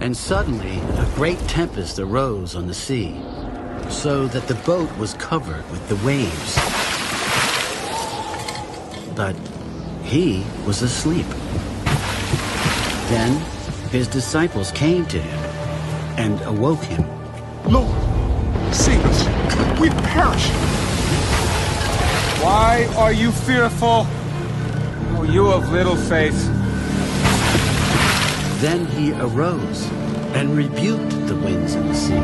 And suddenly a great tempest arose on the sea, so that the boat was covered with the waves. But he was asleep. Then his disciples came to him and awoke him. Lord, save us. We perish. Why are you fearful? Oh, you of little faith. Then he arose and rebuked the winds and the sea.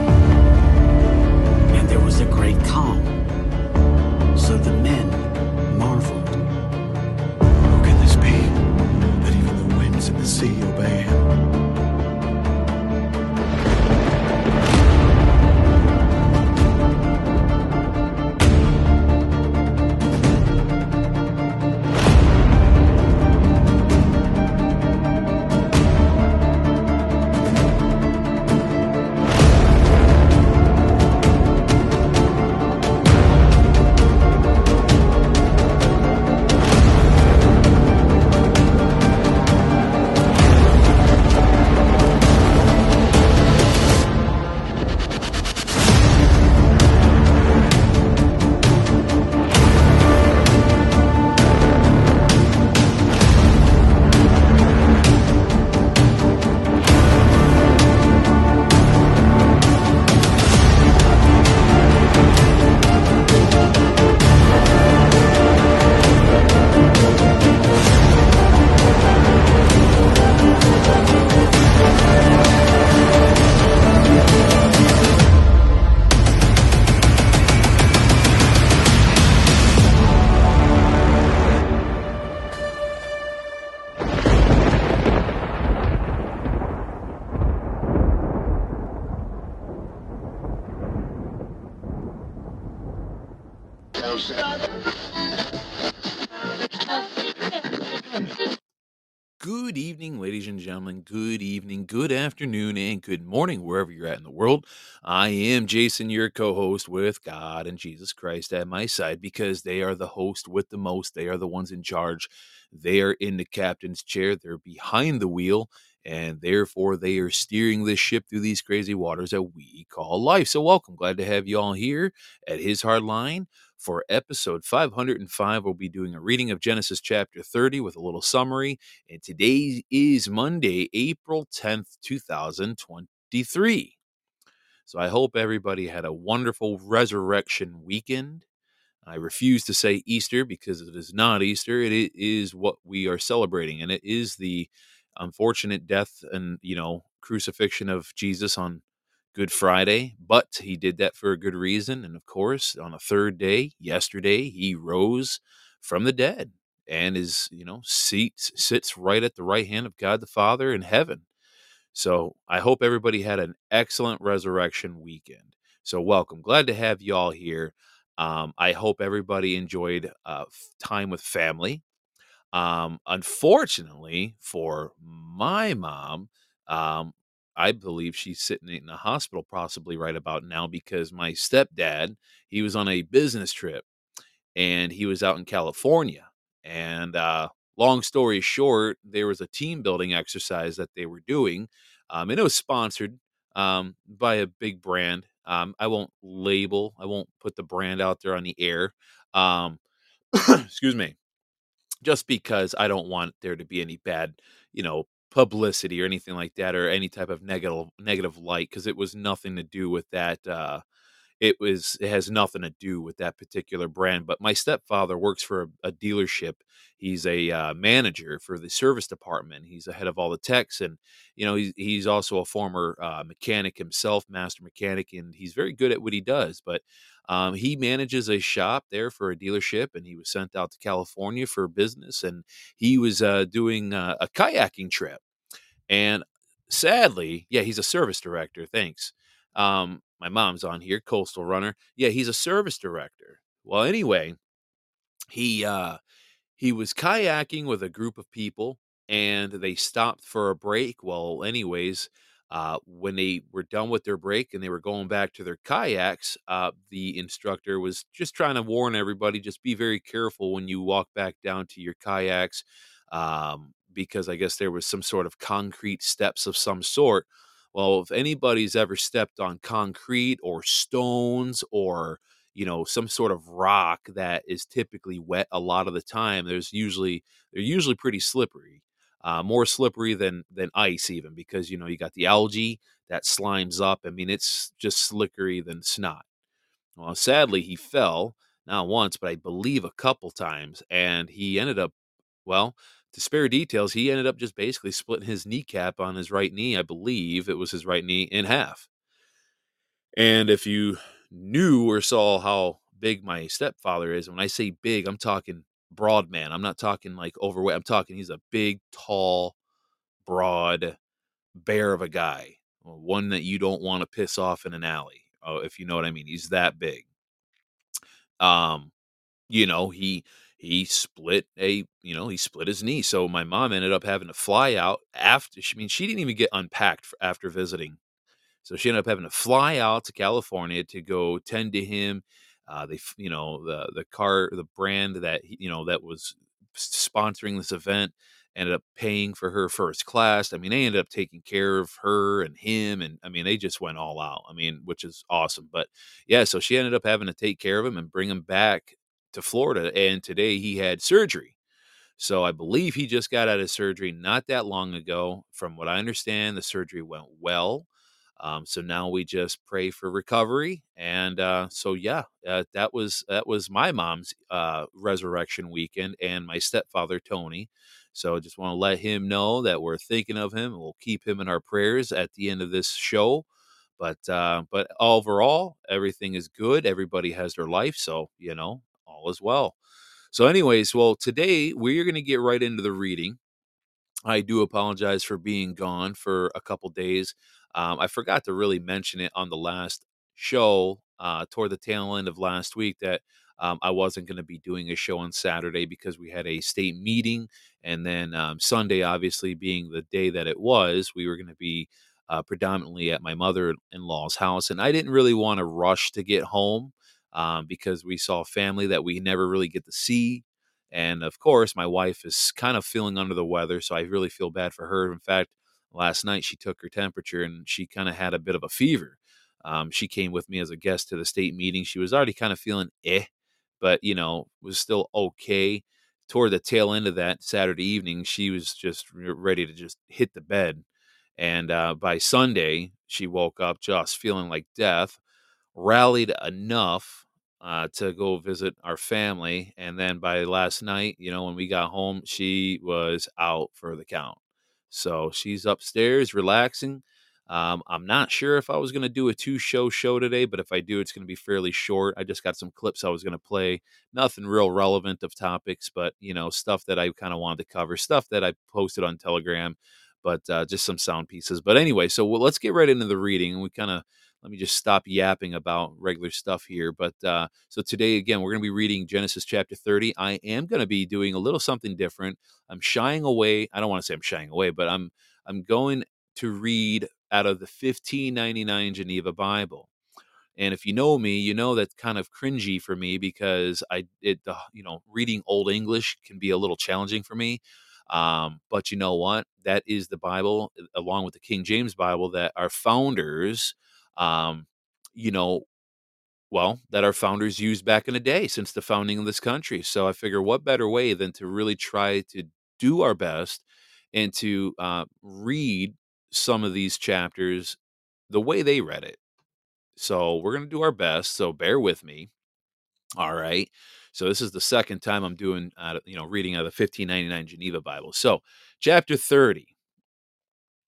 And there was a great calm. So the men marveled. Who can this be that even the winds and the sea obey good morning, wherever you're at in the world. I am Jason, your co host with God and Jesus Christ at my side because they are the host with the most. They are the ones in charge. They are in the captain's chair, they're behind the wheel, and therefore they are steering this ship through these crazy waters that we call life. So, welcome. Glad to have you all here at His Hard Line for episode 505. We'll be doing a reading of Genesis chapter 30 with a little summary. And today is Monday, April 10th, 2023. So I hope everybody had a wonderful resurrection weekend. I refuse to say Easter because it is not Easter. It is what we are celebrating, and it is the unfortunate death and, you know, crucifixion of Jesus on Good Friday, but he did that for a good reason. And of course, on a third day, yesterday, he rose from the dead and is, you know, seats sits right at the right hand of God the Father in heaven. So I hope everybody had an excellent resurrection weekend. So welcome. Glad to have you all here. Um, I hope everybody enjoyed uh, time with family. Um, unfortunately for my mom, um, I believe she's sitting in a hospital possibly right about now because my stepdad, he was on a business trip and he was out in California. And uh, long story short, there was a team building exercise that they were doing, um, and it was sponsored um, by a big brand. Um, I won't label, I won't put the brand out there on the air. Um, excuse me, just because I don't want there to be any bad, you know, publicity or anything like that or any type of negative negative light because it was nothing to do with that uh it was it has nothing to do with that particular brand but my stepfather works for a, a dealership. He's a uh, manager for the service department. He's the head of all the techs and you know he's, he's also a former uh, mechanic himself master mechanic and he's very good at what he does but um, he manages a shop there for a dealership and he was sent out to california for business and he was uh, doing uh, a kayaking trip and sadly yeah he's a service director thanks um, my mom's on here, coastal runner. Yeah, he's a service director. Well, anyway, he uh he was kayaking with a group of people and they stopped for a break. Well, anyways, Uh, when they were done with their break and they were going back to their kayaks, uh, the instructor was just trying to warn everybody just be very careful when you walk back down to your kayaks um, because I guess there was some sort of concrete steps of some sort. Well, if anybody's ever stepped on concrete or stones or you know some sort of rock that is typically wet a lot of the time, there's usually they're usually pretty slippery uh, more slippery than than ice even because you know you got the algae that slimes up. I mean, it's just slickery than snot. Well, sadly, he fell not once, but I believe a couple times, and he ended up well. To spare details, he ended up just basically splitting his kneecap on his right knee. I believe it was his right knee in half. And if you knew or saw how big my stepfather is, when I say big, I'm talking broad man. I'm not talking like overweight. I'm talking he's a big, tall, broad bear of a guy, one that you don't want to piss off in an alley. Oh, if you know what I mean. He's that big. Um, you know, he he split a you know he split his knee so my mom ended up having to fly out after i mean she didn't even get unpacked after visiting so she ended up having to fly out to california to go tend to him uh, they, you know, the the car, the brand that you know that was sponsoring this event ended up paying for her first class. I mean, they ended up taking care of her and him, and I mean, they just went all out. I mean, which is awesome. But yeah, so she ended up having to take care of him and bring him back to Florida. And today he had surgery. So I believe he just got out of surgery not that long ago. From what I understand, the surgery went well. Um, so now we just pray for recovery, and uh, so yeah, uh, that was that was my mom's uh, resurrection weekend, and my stepfather Tony. So I just want to let him know that we're thinking of him, we'll keep him in our prayers at the end of this show. But uh, but overall, everything is good. Everybody has their life, so you know all is well. So, anyways, well, today we're going to get right into the reading. I do apologize for being gone for a couple days. Um, I forgot to really mention it on the last show uh, toward the tail end of last week that um, I wasn't going to be doing a show on Saturday because we had a state meeting. And then um, Sunday, obviously, being the day that it was, we were going to be uh, predominantly at my mother in law's house. And I didn't really want to rush to get home um, because we saw family that we never really get to see. And of course, my wife is kind of feeling under the weather. So I really feel bad for her. In fact, last night she took her temperature and she kind of had a bit of a fever. Um, she came with me as a guest to the state meeting. She was already kind of feeling eh, but you know was still okay. Toward the tail end of that Saturday evening, she was just ready to just hit the bed. And uh, by Sunday, she woke up just feeling like death, rallied enough uh, to go visit our family. And then by last night, you know, when we got home, she was out for the count. So she's upstairs relaxing. Um, I'm not sure if I was going to do a two show show today, but if I do, it's going to be fairly short. I just got some clips I was going to play. Nothing real relevant of topics, but you know, stuff that I kind of wanted to cover, stuff that I posted on Telegram, but uh, just some sound pieces. But anyway, so well, let's get right into the reading. We kind of let me just stop yapping about regular stuff here. But uh, so today, again, we're going to be reading Genesis chapter 30. I am going to be doing a little something different. I'm shying away. I don't want to say I'm shying away, but I'm I'm going to read out of the 1599 Geneva Bible. And if you know me, you know that's kind of cringy for me because I it the you know reading old English can be a little challenging for me. Um, but you know what? That is the Bible, along with the King James Bible, that our founders um, you know, well, that our founders used back in the day since the founding of this country. So I figure what better way than to really try to do our best and to uh, read some of these chapters the way they read it. So we're going to do our best. So bear with me. All right. So this is the second time I'm doing, uh, you know, reading out of the 1599 Geneva Bible. So chapter 30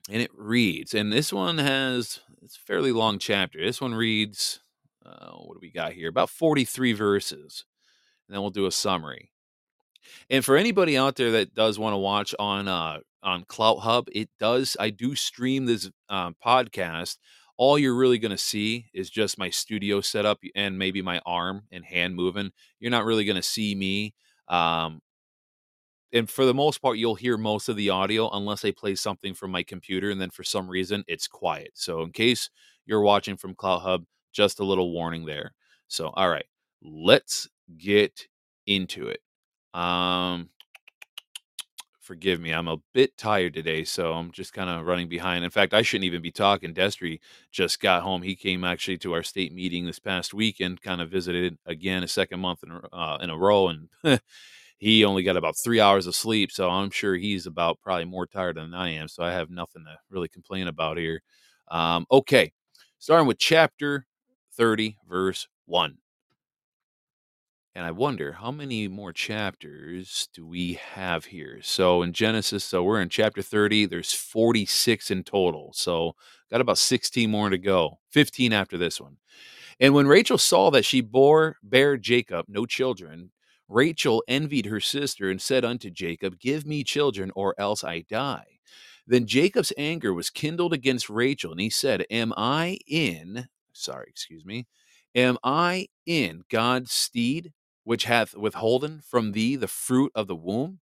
and it reads, and this one has it's fairly long chapter. This one reads, uh, what do we got here? About 43 verses. And then we'll do a summary. And for anybody out there that does want to watch on uh, on CloutHub, it does. I do stream this um, podcast. All you're really going to see is just my studio setup and maybe my arm and hand moving. You're not really going to see me. Um, and for the most part, you'll hear most of the audio unless I play something from my computer, and then for some reason it's quiet. So in case you're watching from CloutHub, just a little warning there. So all right, let's get into it. Um, forgive me, I'm a bit tired today, so I'm just kind of running behind. In fact, I shouldn't even be talking. Destry just got home. He came actually to our state meeting this past weekend, kind of visited again a second month in uh, in a row, and he only got about three hours of sleep. So I'm sure he's about probably more tired than I am. So I have nothing to really complain about here. Um, okay, starting with chapter 30, verse 1. And I wonder how many more chapters do we have here? So in Genesis, so we're in chapter 30, there's 46 in total. So got about 16 more to go, 15 after this one. And when Rachel saw that she bore bare Jacob no children, Rachel envied her sister and said unto Jacob, Give me children, or else I die. Then Jacob's anger was kindled against Rachel, and he said, Am I in, sorry, excuse me, am I in God's steed? which hath withholden from thee the fruit of the womb?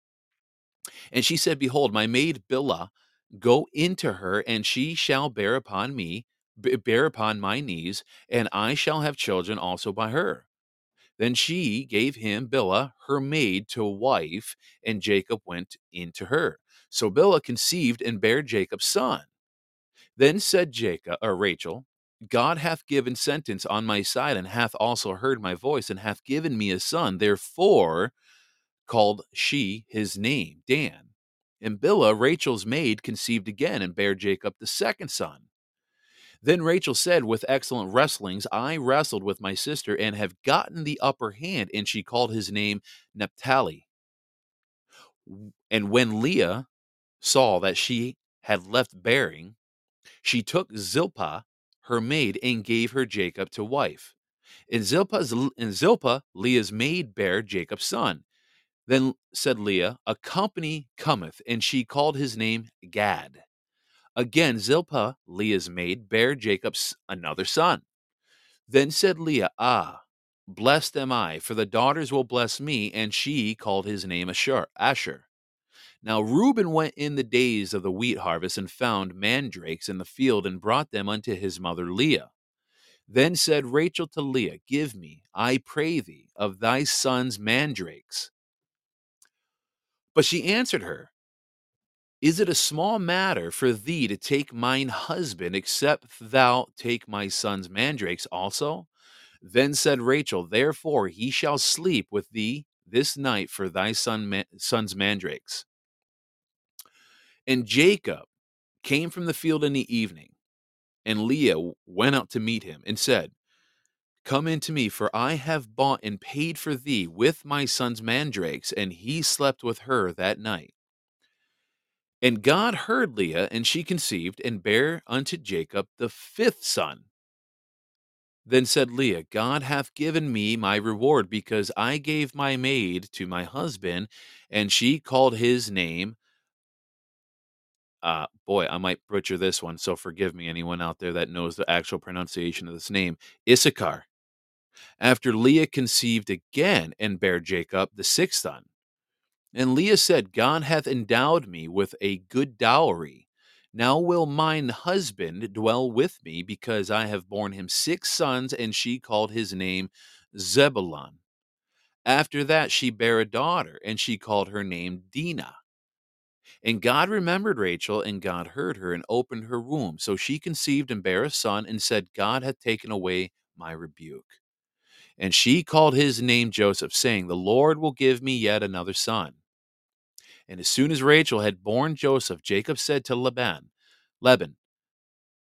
And she said, Behold, my maid Bilhah, go into her, and she shall bear upon me, bear upon my knees, and I shall have children also by her. Then she gave him Bilhah, her maid, to wife, and Jacob went into her. So Bilhah conceived and bare Jacob's son. Then said Jacob or Rachel, God hath given sentence on my side, and hath also heard my voice, and hath given me a son. Therefore called she his name Dan. And Bilhah, Rachel's maid, conceived again, and bare Jacob the second son. Then Rachel said, With excellent wrestlings, I wrestled with my sister, and have gotten the upper hand. And she called his name Naphtali. And when Leah saw that she had left bearing, she took Zilpah her maid, and gave her Jacob to wife. And Zilpah's, and Zilpah, Leah's maid, bare Jacob's son. Then said Leah, A company cometh, and she called his name Gad. Again, Zilpah, Leah's maid, bare Jacob's another son. Then said Leah, Ah, blessed am I, for the daughters will bless me, and she called his name Asher. Asher. Now Reuben went in the days of the wheat harvest and found mandrakes in the field and brought them unto his mother Leah. Then said Rachel to Leah, Give me, I pray thee, of thy son's mandrakes. But she answered her, Is it a small matter for thee to take mine husband, except thou take my son's mandrakes also? Then said Rachel, Therefore he shall sleep with thee this night for thy son, son's mandrakes. And Jacob came from the field in the evening, and Leah went out to meet him and said, Come in to me, for I have bought and paid for thee with my son's mandrakes. And he slept with her that night. And God heard Leah, and she conceived and bare unto Jacob the fifth son. Then said Leah, God hath given me my reward, because I gave my maid to my husband, and she called his name uh, boy, I might butcher this one, so forgive me, anyone out there that knows the actual pronunciation of this name Issachar. After Leah conceived again and bare Jacob the sixth son. And Leah said, God hath endowed me with a good dowry. Now will mine husband dwell with me, because I have borne him six sons, and she called his name Zebulun. After that she bare a daughter, and she called her name Dinah. And God remembered Rachel, and God heard her and opened her womb. So she conceived and bare a son, and said, God hath taken away my rebuke. And she called his name Joseph, saying, The Lord will give me yet another son. And as soon as Rachel had borne Joseph, Jacob said to Laban, Laban,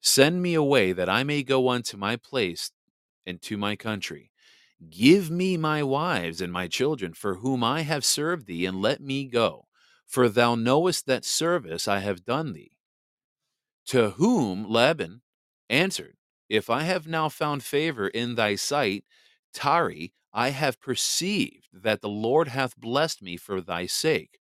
send me away that I may go unto my place and to my country. Give me my wives and my children, for whom I have served thee, and let me go for thou knowest that service I have done thee. To whom Laban answered, If I have now found favor in thy sight, tarry, I have perceived that the Lord hath blessed me for thy sake.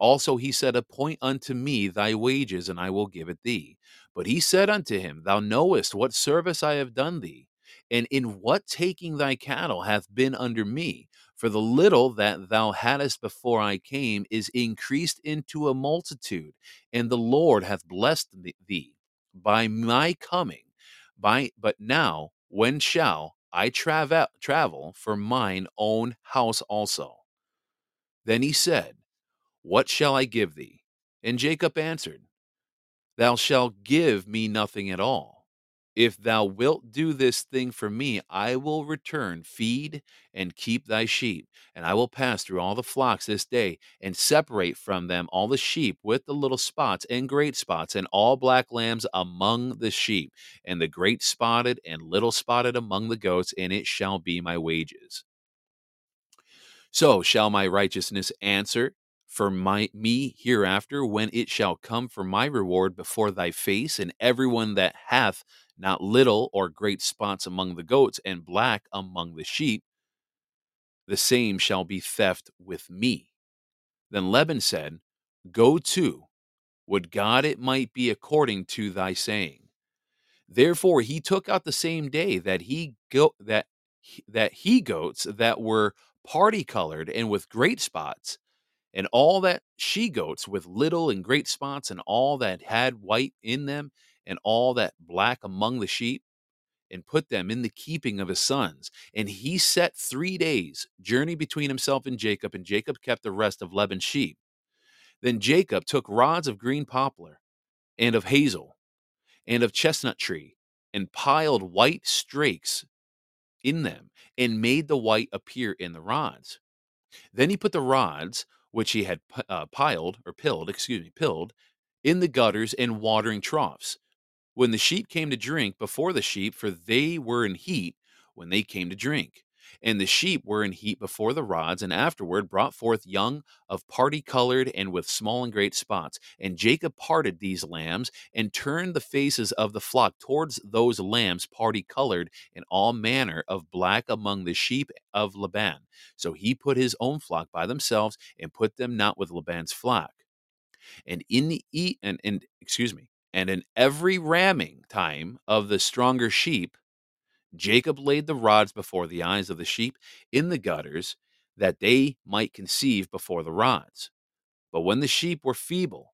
Also he said, Appoint unto me thy wages, and I will give it thee. But he said unto him, Thou knowest what service I have done thee, And in what taking thy cattle hath been under me? For the little that thou hadst before I came is increased into a multitude, and the Lord hath blessed thee by my coming. By but now, when shall I travel travel for mine own house also? Then he said, What shall I give thee? And Jacob answered, Thou shalt give me nothing at all. If thou wilt do this thing for me, I will return, feed, and keep thy sheep. And I will pass through all the flocks this day, and separate from them all the sheep with the little spots and great spots, and all black lambs among the sheep, and the great spotted and little spotted among the goats, and it shall be my wages. So shall my righteousness answer for my me hereafter when it shall come for my reward before thy face and everyone that hath not little or great spots among the goats and black among the sheep the same shall be theft with me. Then Laban said go to would god it might be according to thy saying. Therefore he took out the same day that he go that that he goats that were party colored and with great spots and all that she goats with little and great spots, and all that had white in them, and all that black among the sheep, and put them in the keeping of his sons. And he set three days' journey between himself and Jacob, and Jacob kept the rest of Laban's sheep. Then Jacob took rods of green poplar, and of hazel, and of chestnut tree, and piled white strakes in them, and made the white appear in the rods. Then he put the rods which he had uh, piled or pilled, excuse me, pilled in the gutters and watering troughs. When the sheep came to drink before the sheep, for they were in heat when they came to drink. And the sheep were in heat before the rods, and afterward brought forth young of party colored and with small and great spots. And Jacob parted these lambs and turned the faces of the flock towards those lambs party colored and all manner of black among the sheep of Laban. So he put his own flock by themselves and put them not with Laban's flock. And in the eat and, and excuse me, and in every ramming time of the stronger sheep, Jacob laid the rods before the eyes of the sheep in the gutters, that they might conceive before the rods. But when the sheep were feeble,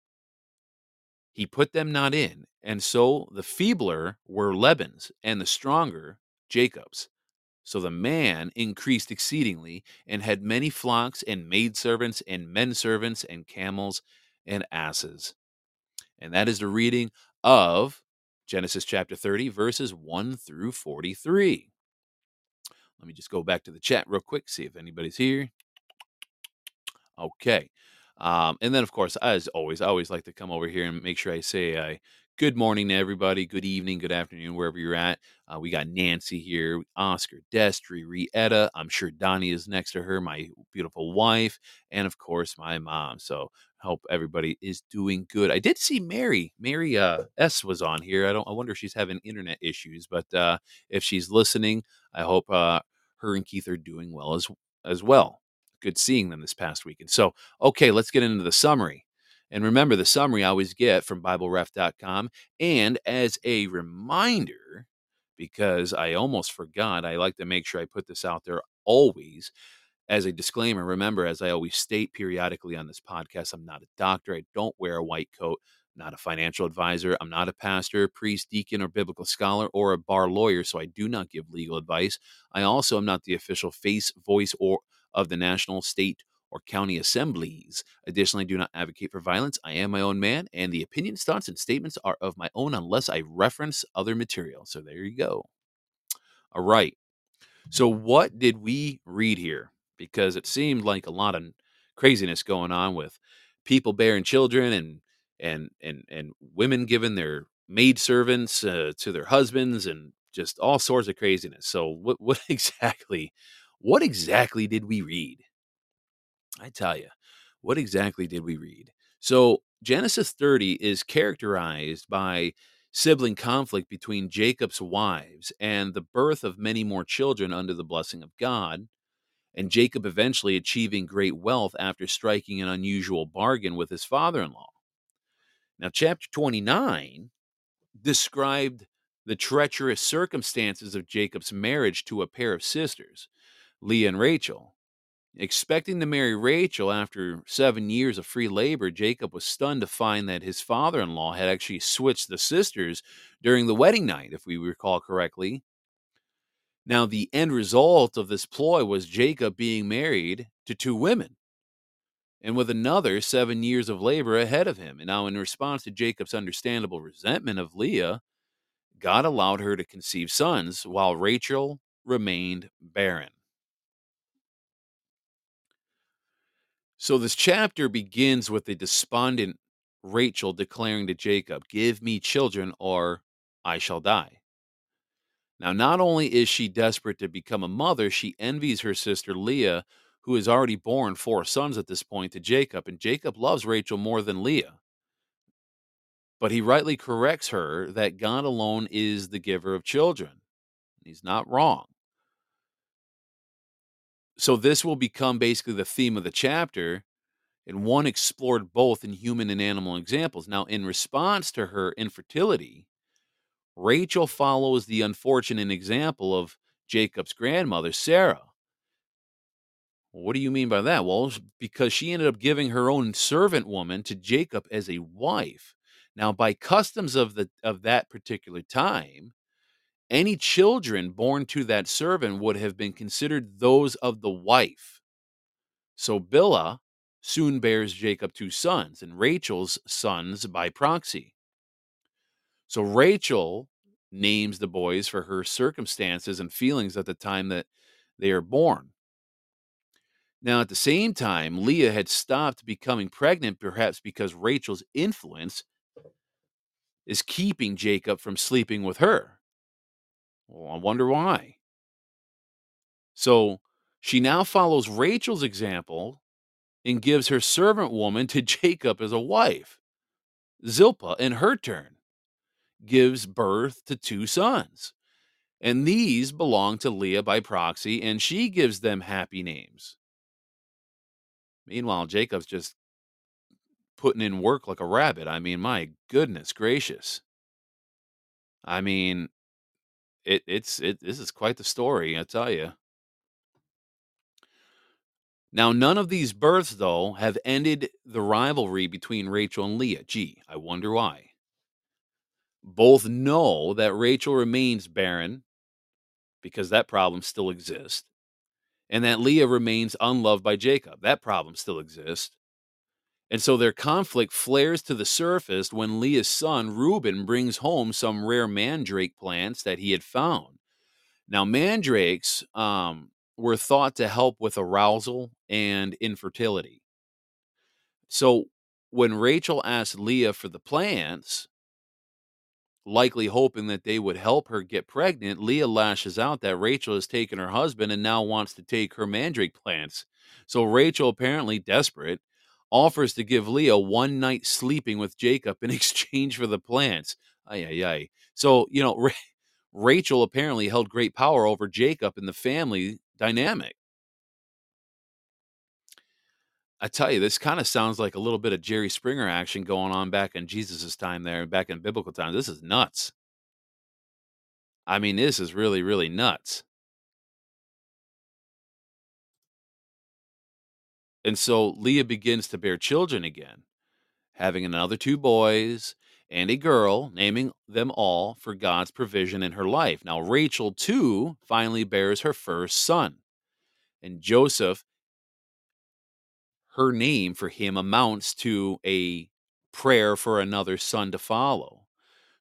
he put them not in, and so the feebler were Laban's, and the stronger Jacob's. So the man increased exceedingly, and had many flocks, and maidservants, and men servants, and camels, and asses. And that is the reading of Genesis chapter 30, verses 1 through 43. Let me just go back to the chat real quick, see if anybody's here. Okay. Um, and then, of course, as always, I always like to come over here and make sure I say uh, good morning to everybody, good evening, good afternoon, wherever you're at. Uh, we got Nancy here, Oscar, Destry, Rietta. I'm sure Donnie is next to her, my beautiful wife, and of course, my mom. So hope everybody is doing good. I did see Mary. Mary uh, S was on here. I don't. I wonder if she's having internet issues, but uh, if she's listening, I hope uh, her and Keith are doing well as as well. Good seeing them this past weekend. So, okay, let's get into the summary. And remember, the summary I always get from BibleRef.com. And as a reminder, because I almost forgot, I like to make sure I put this out there always as a disclaimer, remember, as I always state periodically on this podcast, I'm not a doctor. I don't wear a white coat. I'm not a financial advisor. I'm not a pastor, priest, deacon, or biblical scholar, or a bar lawyer, so I do not give legal advice. I also am not the official face, voice, or of the national, state, or county assemblies. Additionally, I do not advocate for violence. I am my own man, and the opinions, thoughts, and statements are of my own unless I reference other material. So there you go. All right. So, what did we read here? Because it seemed like a lot of craziness going on with people bearing children and and and and women giving their maid servants uh, to their husbands and just all sorts of craziness. So what what exactly what exactly did we read? I tell you, what exactly did we read? So Genesis 30 is characterized by sibling conflict between Jacob's wives and the birth of many more children under the blessing of God and Jacob eventually achieving great wealth after striking an unusual bargain with his father in law. Now, chapter 29 described the treacherous circumstances of Jacob's marriage to a pair of sisters, Leah and Rachel. Expecting to marry Rachel after seven years of free labor, Jacob was stunned to find that his father in law had actually switched the sisters during the wedding night, if we recall correctly. Now, the end result of this ploy was Jacob being married to two women and with another seven years of labor ahead of him. And now, in response to Jacob's understandable resentment of Leah, God allowed her to conceive sons while Rachel remained barren. So, this chapter begins with the despondent Rachel declaring to Jacob, Give me children, or I shall die. Now, not only is she desperate to become a mother, she envies her sister Leah, who has already borne four sons at this point to Jacob, and Jacob loves Rachel more than Leah. But he rightly corrects her that God alone is the giver of children. He's not wrong. So, this will become basically the theme of the chapter, and one explored both in human and animal examples. Now, in response to her infertility, Rachel follows the unfortunate example of Jacob's grandmother, Sarah. What do you mean by that? Well, because she ended up giving her own servant woman to Jacob as a wife. Now, by customs of the of that particular time, any children born to that servant would have been considered those of the wife. So Bilhah soon bears Jacob two sons, and Rachel's sons by proxy. So Rachel names the boys for her circumstances and feelings at the time that they are born. Now, at the same time, Leah had stopped becoming pregnant, perhaps because Rachel's influence is keeping Jacob from sleeping with her. Well, I wonder why. So she now follows Rachel's example and gives her servant woman to Jacob as a wife. Zilpah, in her turn, gives birth to two sons. And these belong to Leah by proxy, and she gives them happy names. Meanwhile, Jacob's just putting in work like a rabbit. I mean, my goodness gracious. I mean, it it's it this is quite the story, I tell you. Now, none of these births, though, have ended the rivalry between Rachel and Leah. Gee, I wonder why. Both know that Rachel remains barren because that problem still exists, and that Leah remains unloved by Jacob. That problem still exists. And so their conflict flares to the surface when Leah's son Reuben brings home some rare mandrake plants that he had found. Now, mandrakes um, were thought to help with arousal and infertility. So when Rachel asked Leah for the plants, likely hoping that they would help her get pregnant, Leah lashes out that Rachel has taken her husband and now wants to take her mandrake plants. So Rachel, apparently desperate, offers to give Leah one night sleeping with Jacob in exchange for the plants. Ay, ay, ay. So, you know, Ra- Rachel apparently held great power over Jacob in the family dynamic. I tell you, this kind of sounds like a little bit of Jerry Springer action going on back in Jesus' time there, back in biblical times. This is nuts. I mean, this is really, really nuts. And so Leah begins to bear children again, having another two boys and a girl, naming them all for God's provision in her life. Now, Rachel, too, finally bears her first son. And Joseph, her name for him amounts to a prayer for another son to follow.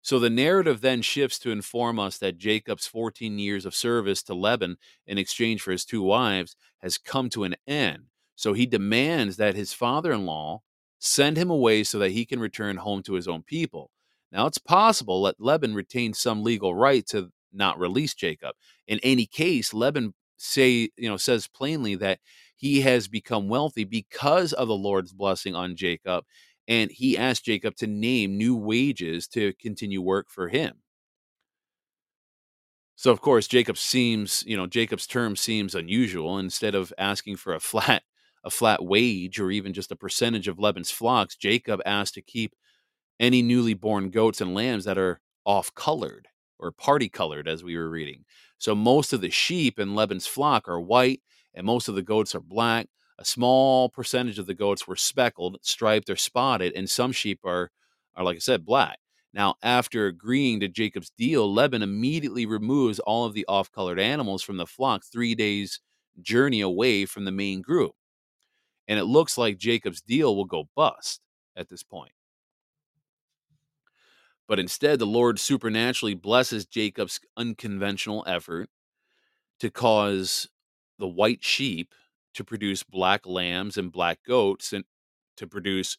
So the narrative then shifts to inform us that Jacob's 14 years of service to Laban in exchange for his two wives has come to an end. So he demands that his father in law send him away so that he can return home to his own people. Now, it's possible that Laban retained some legal right to not release Jacob. In any case, Laban say, you know, says plainly that he has become wealthy because of the Lord's blessing on Jacob, and he asked Jacob to name new wages to continue work for him. So of course Jacob seems, you know, Jacob's term seems unusual. Instead of asking for a flat a flat wage or even just a percentage of Laban's flocks, Jacob asked to keep any newly born goats and lambs that are off colored. or party colored, as we were reading. So most of the sheep in Laban's flock are white, and most of the goats are black. A small percentage of the goats were speckled, striped, or spotted, and some sheep are, are like I said, black. Now, after agreeing to Jacob's deal, Laban immediately removes all of the off colored animals from the flock three days' journey away from the main group. And it looks like Jacob's deal will go bust at this point. But instead, the Lord supernaturally blesses Jacob's unconventional effort to cause the white sheep to produce black lambs and black goats and to produce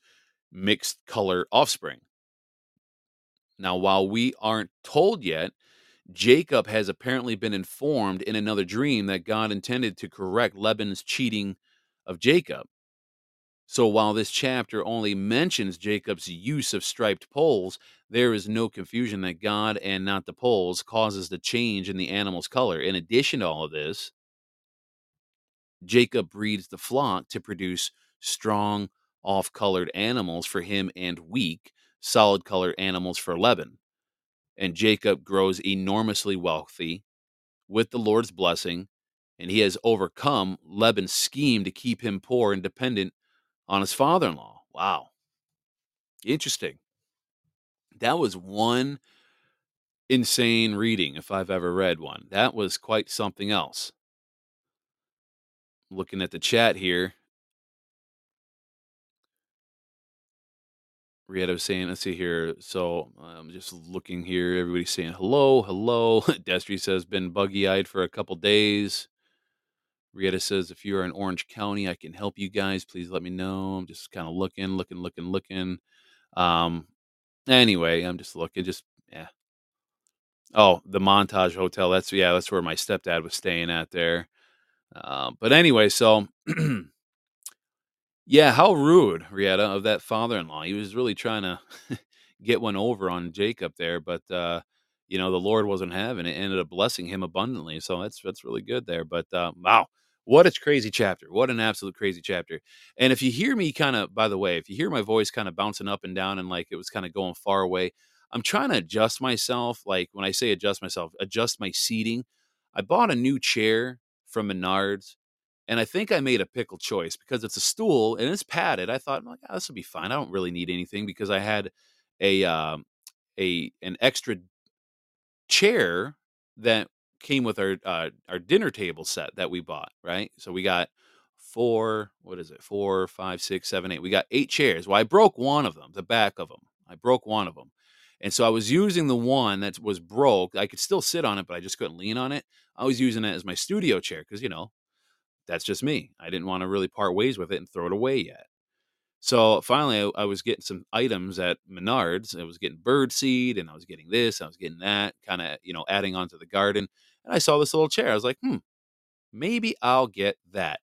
mixed color offspring. Now, while we aren't told yet, Jacob has apparently been informed in another dream that God intended to correct Laban's cheating of Jacob. So while this chapter only mentions Jacob's use of striped poles, there is no confusion that God and not the poles causes the change in the animal's color. In addition to all of this, Jacob breeds the flock to produce strong, off colored animals for him and weak, solid colored animals for Laban. And Jacob grows enormously wealthy with the Lord's blessing, and he has overcome Laban's scheme to keep him poor and dependent on his father in law. Wow. Interesting. That was one insane reading, if I've ever read one. That was quite something else. Looking at the chat here. Rieta was saying, let's see here. So I'm just looking here. Everybody's saying hello, hello. Destry says, been buggy eyed for a couple days. Rieta says, if you are in Orange County, I can help you guys. Please let me know. I'm just kind of looking, looking, looking, looking. Um, anyway, I'm just looking, just, yeah. Oh, the Montage Hotel. That's, yeah, that's where my stepdad was staying at there. Uh, but anyway, so, yeah, how rude, Rieta, of that father in law. He was really trying to get one over on Jacob there, but, uh, you know, the Lord wasn't having it, ended up blessing him abundantly. So that's, that's really good there. But, uh, wow what a crazy chapter. What an absolute crazy chapter. And if you hear me kind of, by the way, if you hear my voice kind of bouncing up and down and like it was kind of going far away, I'm trying to adjust myself. Like when I say adjust myself, adjust my seating. I bought a new chair from Menards and I think I made a pickle choice because it's a stool and it's padded. I thought, like, oh, this will be fine. I don't really need anything because I had a, um, a, an extra chair that came with our uh, our dinner table set that we bought, right? So we got four, what is it? Four, five, six, seven, eight. We got eight chairs. Well, I broke one of them, the back of them. I broke one of them. And so I was using the one that was broke. I could still sit on it, but I just couldn't lean on it. I was using it as my studio chair because, you know, that's just me. I didn't want to really part ways with it and throw it away yet. So finally, I, I was getting some items at Menards. I was getting bird seed and I was getting this, I was getting that, kind of, you know, adding on to the garden. And I saw this little chair. I was like, hmm, maybe I'll get that.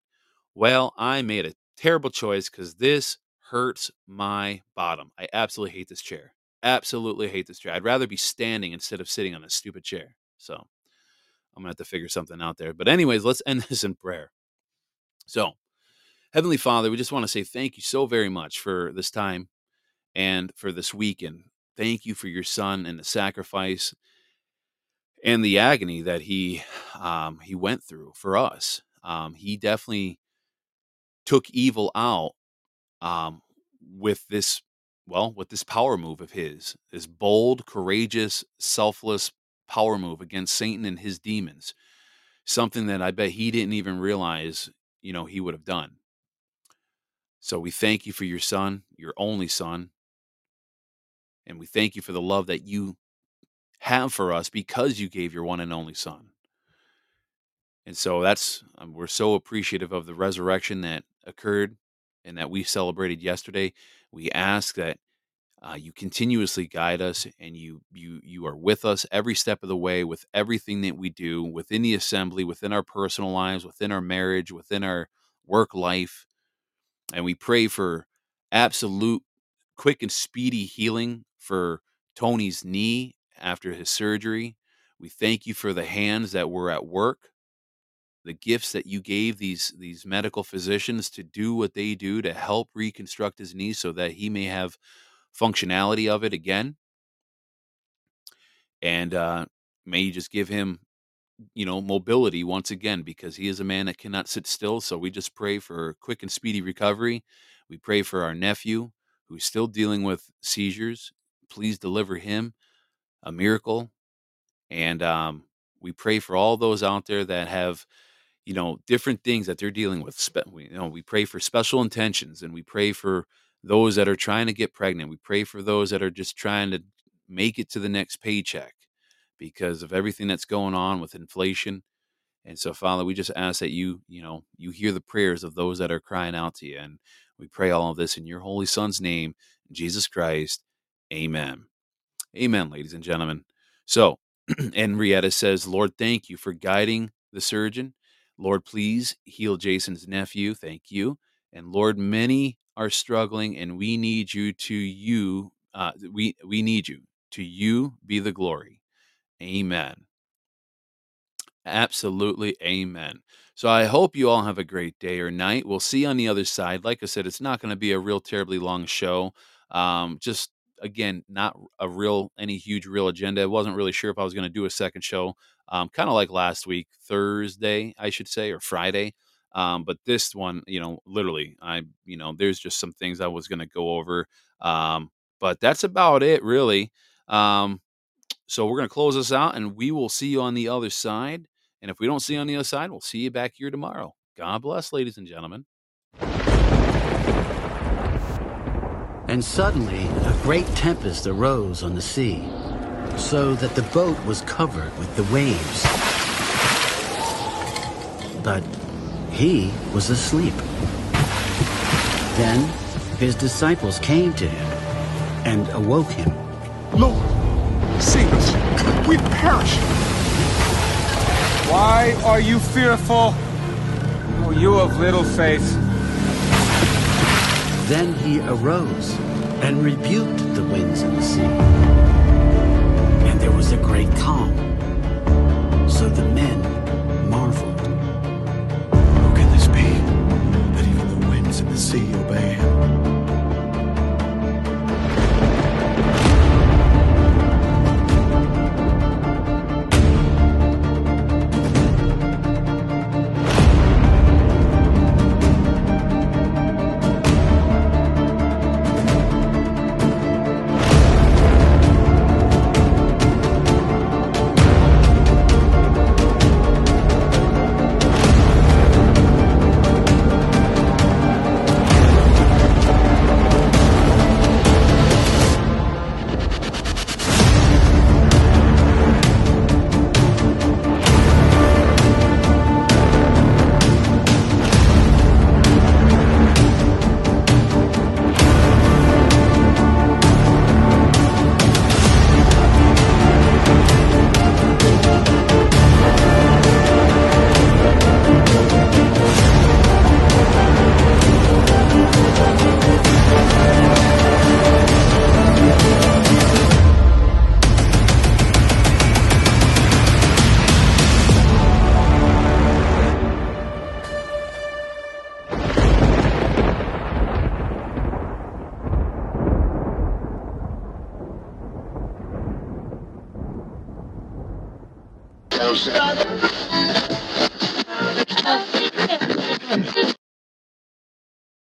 Well, I made a terrible choice because this hurts my bottom. I absolutely hate this chair. Absolutely hate this chair. I'd rather be standing instead of sitting on a stupid chair. So I'm to have to figure something out there. But, anyways, let's end this in prayer. So, Heavenly Father, we just want to say thank you so very much for this time and for this weekend. Thank you for your son and the sacrifice and the agony that he um, he went through for us. Um, he definitely took evil out um, with this well with this power move of his, this bold, courageous, selfless power move against Satan and his demons. Something that I bet he didn't even realize, you know, he would have done. So we thank you for your son, your only son. And we thank you for the love that you have for us because you gave your one and only son. And so that's, um, we're so appreciative of the resurrection that occurred and that we celebrated yesterday. We ask that uh, you continuously guide us and you you you are with us every step of the way with everything that we do within the assembly within our personal lives within our marriage within our work life and we pray for absolute quick and speedy healing for Tony's knee after his surgery. We thank you for the hands that were at work, the gifts that you gave these these medical physicians to do what they do to help reconstruct his knee so that he may have functionality of it again. And uh, may you just give him you know, mobility once again because he is a man that cannot sit still. So we just pray for quick and speedy recovery. We pray for our nephew who's still dealing with seizures. Please deliver him a miracle. And um, we pray for all those out there that have, you know, different things that they're dealing with. You know, we pray for special intentions and we pray for those that are trying to get pregnant. We pray for those that are just trying to make it to the next paycheck because of everything that's going on with inflation. And so, Father, we just ask that you, you know, you hear the prayers of those that are crying out to you. And we pray all of this in your holy Son's name, Jesus Christ. Amen. Amen, ladies and gentlemen. So, Henrietta says, Lord, thank you for guiding the surgeon. Lord, please heal Jason's nephew. Thank you. And Lord, many are struggling, and we need you to you. Uh, we we need you to you be the glory. Amen. Absolutely. Amen. So I hope you all have a great day or night. We'll see you on the other side. Like I said, it's not going to be a real terribly long show. Um, just again, not a real any huge real agenda. I wasn't really sure if I was going to do a second show. Um, kind of like last week, Thursday, I should say, or Friday. Um, but this one, you know, literally, I, you know, there's just some things I was going to go over. Um, but that's about it, really. Um, so we're going to close this out and we will see you on the other side. And if we don't see you on the other side, we'll see you back here tomorrow. God bless, ladies and gentlemen. And suddenly a great tempest arose on the sea, so that the boat was covered with the waves. But he was asleep. Then his disciples came to him and awoke him. Lord, save us. We perish. Why are you fearful? Oh, you of little faith. Then he arose and rebuked the winds and the sea. And there was a great calm. So the men marveled. Who can this be that even the winds and the sea obey him?